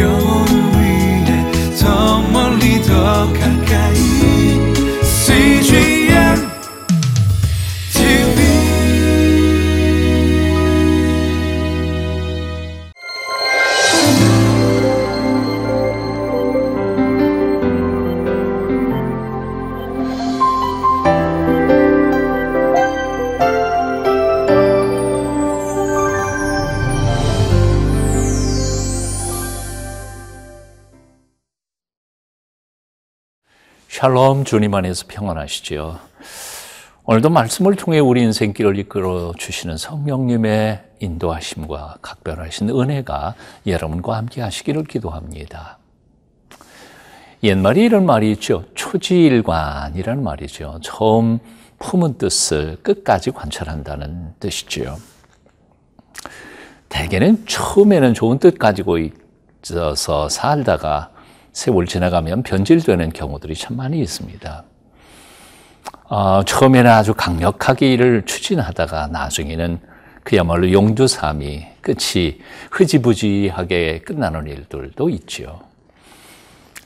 영 샬롬 주님 안에서 평안하시지요. 오늘도 말씀을 통해 우리 인생길을 이끌어 주시는 성령님의 인도하심과 각별하신 은혜가 여러분과 함께 하시기를 기도합니다. 옛말에 이런 말이 있죠. 초지일관이라는 말이죠. 처음 품은 뜻을 끝까지 관찰한다는 뜻이죠. 대개는 처음에는 좋은 뜻 가지고 있어서 살다가 세월 지나가면 변질되는 경우들이 참 많이 있습니다. 어, 처음에는 아주 강력하게 일을 추진하다가 나중에는 그야말로 용두삼이 끝이 흐지부지하게 끝나는 일들도 있죠.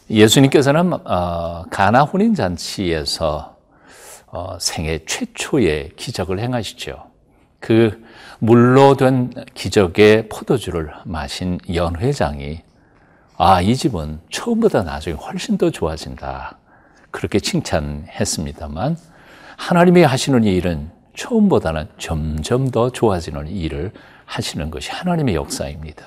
예수님께서는 어, 가나 혼인 잔치에서 어, 생애 최초의 기적을 행하시죠. 그 물로 된 기적의 포도주를 마신 연회장이 아, 이 집은 처음보다 나중에 훨씬 더 좋아진다. 그렇게 칭찬했습니다만 하나님이 하시는 일은 처음보다는 점점 더 좋아지는 일을 하시는 것이 하나님의 역사입니다.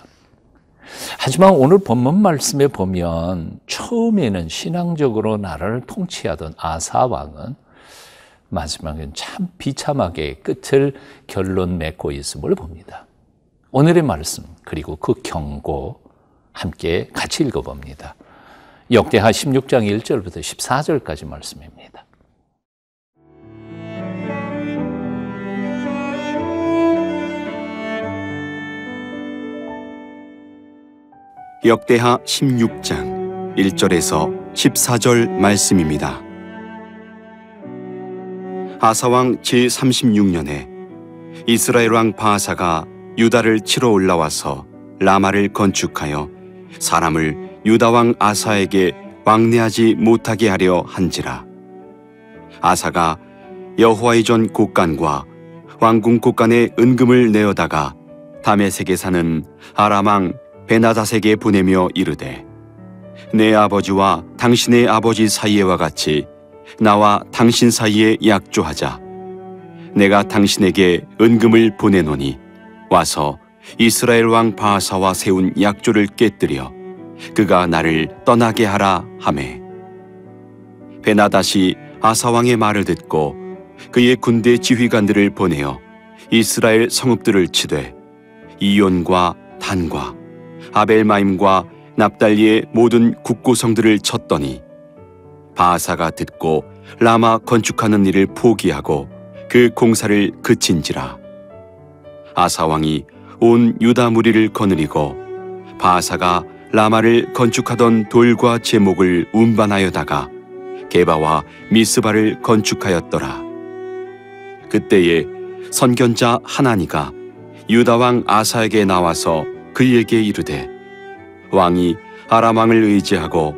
하지만 오늘 본문 말씀에 보면 처음에는 신앙적으로 나라를 통치하던 아사 왕은 마지막엔 참 비참하게 끝을 결론 맺고 있음을 봅니다. 오늘의 말씀 그리고 그 경고 함께 같이 읽어봅니다. 역대하 16장 1절부터 14절까지 말씀입니다. 역대하 16장 1절에서 14절 말씀입니다. 아사왕 제36년에 이스라엘 왕 바하사가 유다를 치러 올라와서 라마를 건축하여 사람을 유다 왕 아사에게 왕래하지 못하게 하려 한지라. 아사가 여호와의 전 곳간과 왕궁 곳간에 은금을 내어다가 다메섹에 사는 아람왕 베나다색에 보내며 이르되 내 아버지와 당신의 아버지 사이에와 같이 나와 당신 사이에 약조하자. 내가 당신에게 은금을 보내노니 와서 이스라엘 왕 바하사와 세운 약조를 깨뜨려 그가 나를 떠나게 하라 하매. 베나다시 아사 왕의 말을 듣고 그의 군대 지휘관들을 보내어 이스라엘 성읍들을 치되 이온과 단과 아벨마임과 납달리의 모든 국고성들을 쳤더니 바하사가 듣고 라마 건축하는 일을 포기하고 그 공사를 그친지라. 아사 왕이 온 유다 무리를 거느리고 바하사가 라마를 건축하던 돌과 제목을 운반하여다가 게바와 미스바를 건축하였더라. 그때에 선견자 하나니가 유다 왕 아사에게 나와서 그에게 이르되 왕이 아람 왕을 의지하고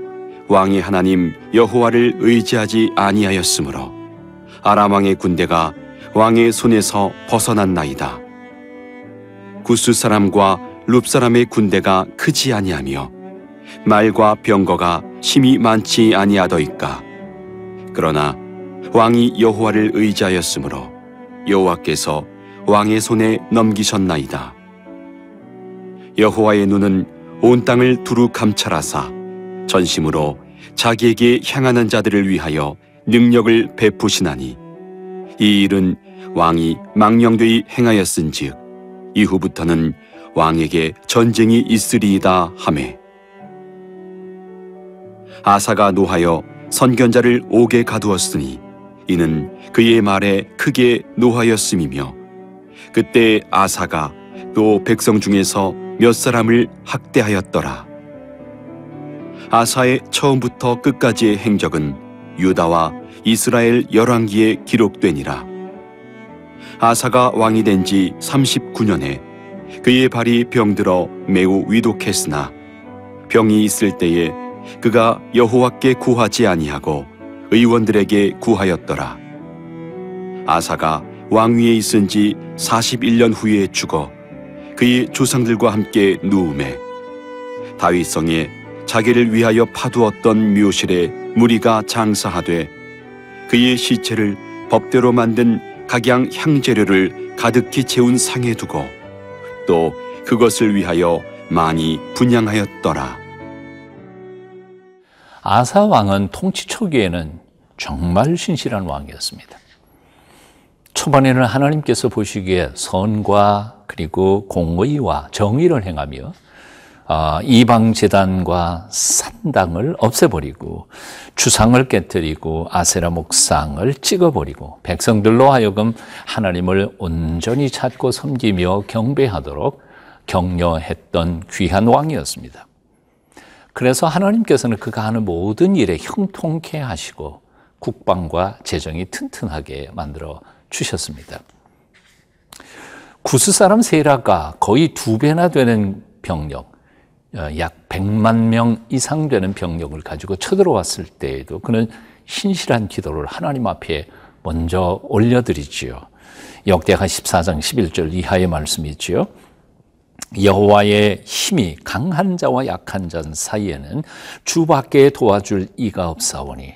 왕이 하나님 여호와를 의지하지 아니하였으므로 아람 왕의 군대가 왕의 손에서 벗어났나이다. 구스 사람과 룹 사람의 군대가 크지 아니하며 말과 병거가 힘이 많지 아니하더이까. 그러나 왕이 여호와를 의지하였으므로 여호와께서 왕의 손에 넘기셨나이다. 여호와의 눈은 온 땅을 두루 감찰하사 전심으로 자기에게 향하는 자들을 위하여 능력을 베푸시나니 이 일은 왕이 망령되이 행하였은즉 이후부터는 왕에게 전쟁이 있으리이다 하매 아사가 노하여 선견자를 옥에 가두었으니 이는 그의 말에 크게 노하였음이며 그때 아사가 또 백성 중에서 몇 사람을 학대하였더라. 아사의 처음부터 끝까지의 행적은 유다와 이스라엘 열왕기에 기록되니라 아사가 왕이 된 지 39년에 그의 발이 병들어 매우 위독했으나 병이 있을 때에 그가 여호와께 구하지 아니하고 의원들에게 구하였더라. 아사가 왕위에 있은 지 41년 후에 죽어 그의 조상들과 함께 누움에 다윗성에 자기를 위하여 파두었던 묘실에 무리가 장사하되 그의 시체를 법대로 만든 각양 향재료를 가득히 채운 상에 두고 또 그것을 위하여 많이 분양하였더라. 아사 왕은 통치 초기에는 정말 신실한 왕이었습니다. 초반에는 하나님께서 보시기에 선과 그리고 공의와 정의를 행하며 아, 이방 재단과 산당을 없애버리고 주상을 깨뜨리고 아세라 목상을 찍어버리고 백성들로 하여금 하나님을 온전히 찾고 섬기며 경배하도록 격려했던 귀한 왕이었습니다. 그래서 하나님께서는 그가 하는 모든 일에 형통케 하시고 국방과 재정이 튼튼하게 만들어 주셨습니다. 구스 사람 세라가 거의 두 배나 되는 병력, 어, 약 100만 명 이상 되는 병력을 가지고 쳐들어왔을 때에도 그는 신실한 기도를 하나님 앞에 먼저 올려드리지요. 역대하 14장 11절 이하의 말씀이 있지요. 여호와의 힘이 강한 자와 약한 자 사이에는 주밖에 도와줄 이가 없사오니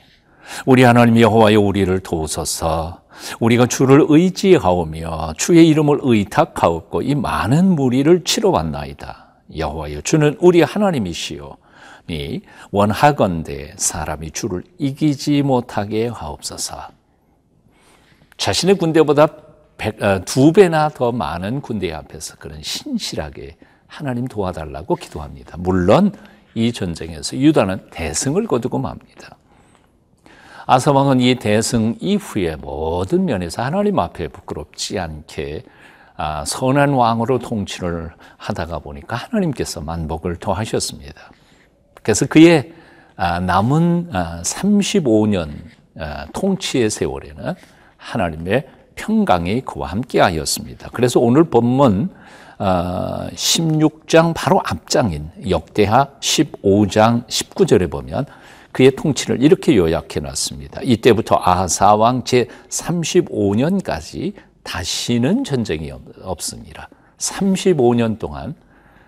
우리 하나님 여호와여 우리를 도우소서 우리가 주를 의지하오며 주의 이름을 의탁하옵고 이 많은 무리를 치러 왔나이다. 여호와여 주는 우리 하나님이시오. 니 원하건대 사람이 주를 이기지 못하게 하옵소서. 자신의 군대보다 백, 어, 두 배나 더 많은 군대 앞에서 그런 신실하게 하나님 도와달라고 기도합니다. 물론 이 전쟁에서 유다는 대승을 거두고 맙니다. 아사왕은 이 대승 이후에 모든 면에서 하나님 앞에 부끄럽지 않게 아, 선한 왕으로 통치를 하다가 보니까 하나님께서 만복을 더하셨습니다. 그래서 그의 아, 남은 35년 아, 통치의 세월에는 하나님의 평강이 그와 함께 하였습니다. 그래서 오늘 본문 16장 바로 앞장인 역대하 15장 19절에 보면 그의 통치를 이렇게 요약해 놨습니다. 이때부터 아하사왕 제 35년까지 다시는 전쟁이 없습니다. 35년 동안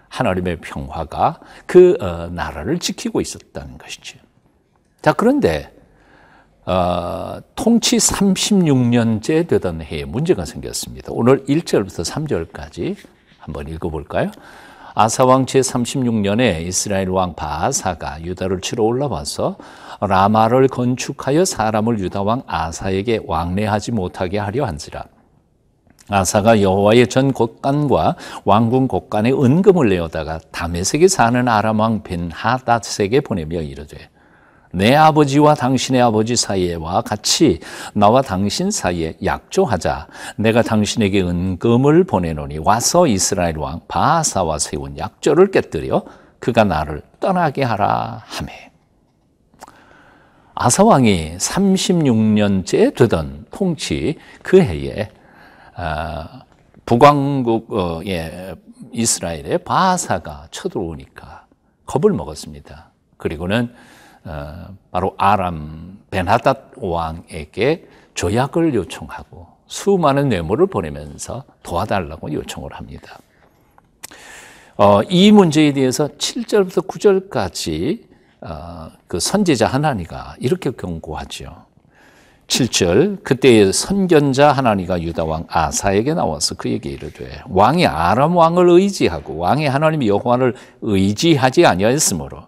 하나님의 평화가 그 어, 나라를 지키고 있었다는 것이죠. 자, 그런데 어, 통치 36년째 되던 해에 문제가 생겼습니다. 오늘 1절부터 3절까지 한번 읽어볼까요? 아사왕 제36년에 이스라엘 왕 바아사가 유다를 치러 올라와서 라마를 건축하여 사람을 유다 왕 아사에게 왕래하지 못하게 하려 한지라. 아사가 여호와의 전 곳간과 왕궁 곳간에 은금을 내어다가 다메섹에 사는 아람 왕 벤 하닷에게 보내며 이르되 내 아버지와 당신의 아버지 사이에와 같이 나와 당신 사이에 약조하자. 내가 당신에게 은금을 보내노니 와서 이스라엘 왕 바하사와 세운 약조를 깨뜨려 그가 나를 떠나게 하라 하매. 아사 왕이 36년째 되던 통치 그 해에 아, 북왕국의 이스라엘의 바사가 쳐들어오니까 겁을 먹었습니다. 그리고는 어, 바로 아람 베나닷 왕에게 조약을 요청하고 수많은 뇌물을 보내면서 도와달라고 요청을 합니다. 어, 이 문제에 대해서 7절부터 9절까지 어, 그 선지자 하나니가 이렇게 경고하죠. 7절 그때 선견자 하나니가 유다 왕 아사에게 나와서 그에게 이르되 왕이 아람 왕을 의지하고 왕의 하나님 여호와를 의지하지 아니하였으므로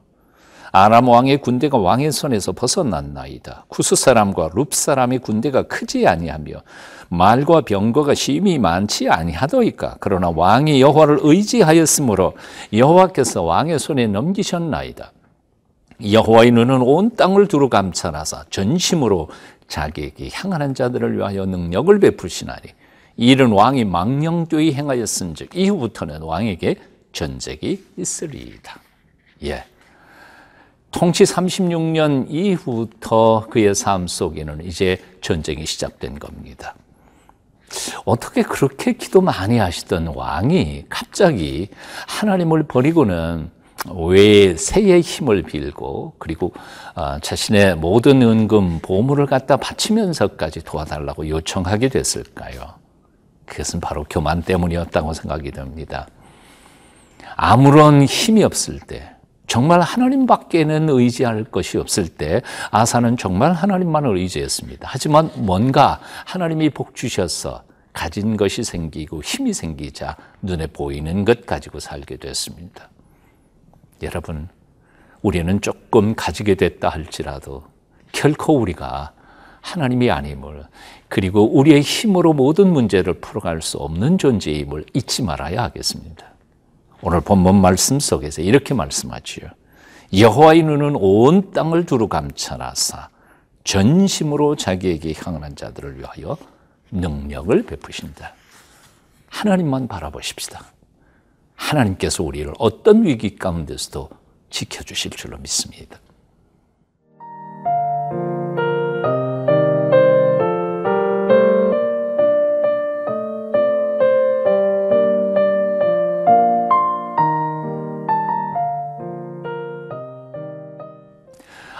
아람 왕의 군대가 왕의 손에서 벗어났나이다. 쿠스 사람과 룹 사람의 군대가 크지 아니하며 말과 병거가 심히 많지 아니하더이까. 그러나 왕이 여호와를 의지하였으므로 여호와께서 왕의 손에 넘기셨나이다. 여호와의 눈은 온 땅을 두루 감찰하사 전심으로 자기에게 향하는 자들을 위하여 능력을 베푸시나니 이는 왕이 망령되이 행하였은즉 이후부터는 왕에게 전쟁이 있으리이다. 예. 통치 36년 이후부터 그의 삶 속에는 이제 전쟁이 시작된 겁니다. 어떻게 그렇게 기도 많이 하시던 왕이 갑자기 하나님을 버리고는 왜 새의 힘을 빌고 그리고 아, 자신의 모든 은금 보물을 갖다 바치면서까지 도와달라고 요청하게 됐을까요? 그것은 바로 교만 때문이었다고 생각이 됩니다. 아무런 힘이 없을 때, 정말 하나님밖에는 의지할 것이 없을 때 아사는 정말 하나님만을 의지했습니다. 하지만 뭔가 하나님이 복 주셔서 가진 것이 생기고 힘이 생기자 눈에 보이는 것 가지고 살게 됐습니다. 여러분, 우리는 조금 가지게 됐다 할지라도 결코 우리가 하나님이 아님을 그리고 우리의 힘으로 모든 문제를 풀어갈 수 없는 존재임을 잊지 말아야 하겠습니다. 오늘 본문 말씀 속에서 이렇게 말씀하지요. 여호와의 눈은 온 땅을 두루 감찰하사 전심으로 자기에게 향한 자들을 위하여 능력을 베푸신다. 하나님만 바라보십시다. 하나님께서 우리를 어떤 위기 가운데서도 지켜주실 줄로 믿습니다.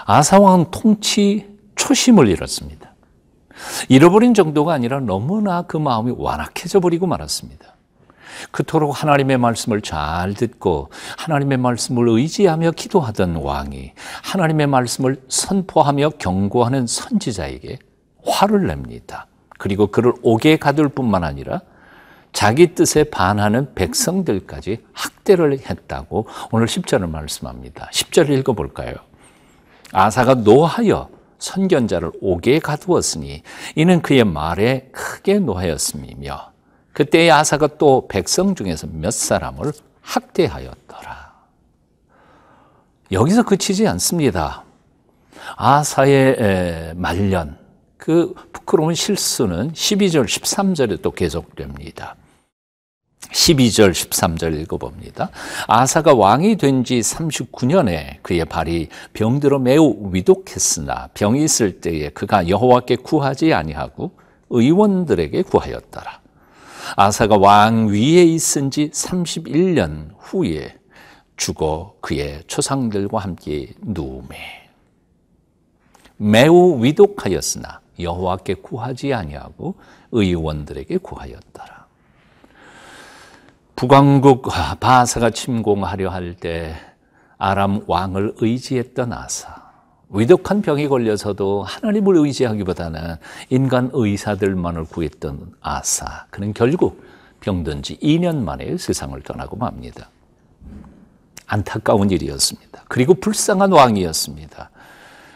아사왕 통치 초심을 잃었습니다. 잃어버린 정도가 아니라 너무나 그 마음이 완악해져 버리고 말았습니다. 그토록 하나님의 말씀을 잘 듣고 하나님의 말씀을 의지하며 기도하던 왕이 하나님의 말씀을 선포하며 경고하는 선지자에게 화를 냅니다. 그리고 그를 옥에 가둘 뿐만 아니라 자기 뜻에 반하는 백성들까지 학대를 했다고 오늘 10절을 말씀합니다. 10절 읽어볼까요? 아사가 노하여 선견자를 옥에 가두었으니 이는 그의 말에 크게 노하였음이며 그때 아사가 또 백성 중에서 몇 사람을 학대하였더라. 여기서 그치지 않습니다. 아사의 말년, 그 부끄러운 실수는 12절, 13절에 또 계속됩니다. 12절, 13절 읽어봅니다. 아사가 왕이 된 지 39년에 그의 발이 병들어 매우 위독했으나 병이 있을 때에 그가 여호와께 구하지 아니하고 의원들에게 구하였더라. 아사가 왕 위에 있은 지 31년 후에 죽어 그의 초상들과 함께 누움에 매우 위독하였으나 여호와께 구하지 아니하고 의원들에게 구하였더라. 북왕국 바사가 침공하려 할 때 아람 왕을 의지했던 아사. 위독한 병이 걸려서도 하나님을 의지하기보다는 인간 의사들만을 구했던 아사. 그는 결국 병든 지 2년 만에 세상을 떠나고 맙니다. 안타까운 일이었습니다. 그리고 불쌍한 왕이었습니다.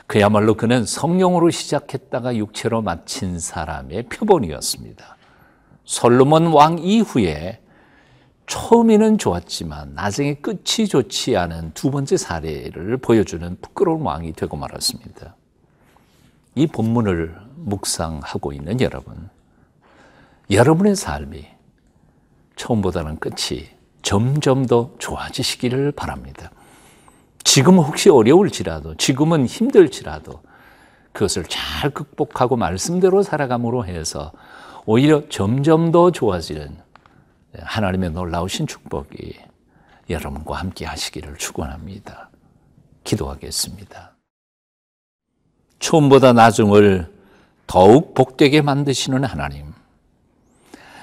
그야말로 그는 성령으로 시작했다가 육체로 마친 사람의 표본이었습니다. 솔로몬 왕 이후에 처음에는 좋았지만 나중에 끝이 좋지 않은 두 번째 사례를 보여주는 부끄러운 왕이 되고 말았습니다. 이 본문을 묵상하고 있는 여러분, 여러분의 삶이 처음보다는 끝이 점점 더 좋아지시기를 바랍니다. 지금은 혹시 어려울지라도, 지금은 힘들지라도 그것을 잘 극복하고 말씀대로 살아감으로 해서 오히려 점점 더 좋아지는 하나님의 놀라우신 축복이 여러분과 함께 하시기를 축원합니다. 기도하겠습니다. 처음보다 나중을 더욱 복되게 만드시는 하나님.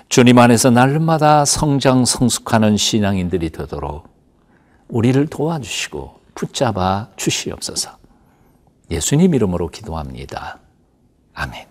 주님 안에서 날마다 성장 성숙하는 신앙인들이 되도록 우리를 도와주시고 붙잡아 주시옵소서. 예수님 이름으로 기도합니다. 아멘.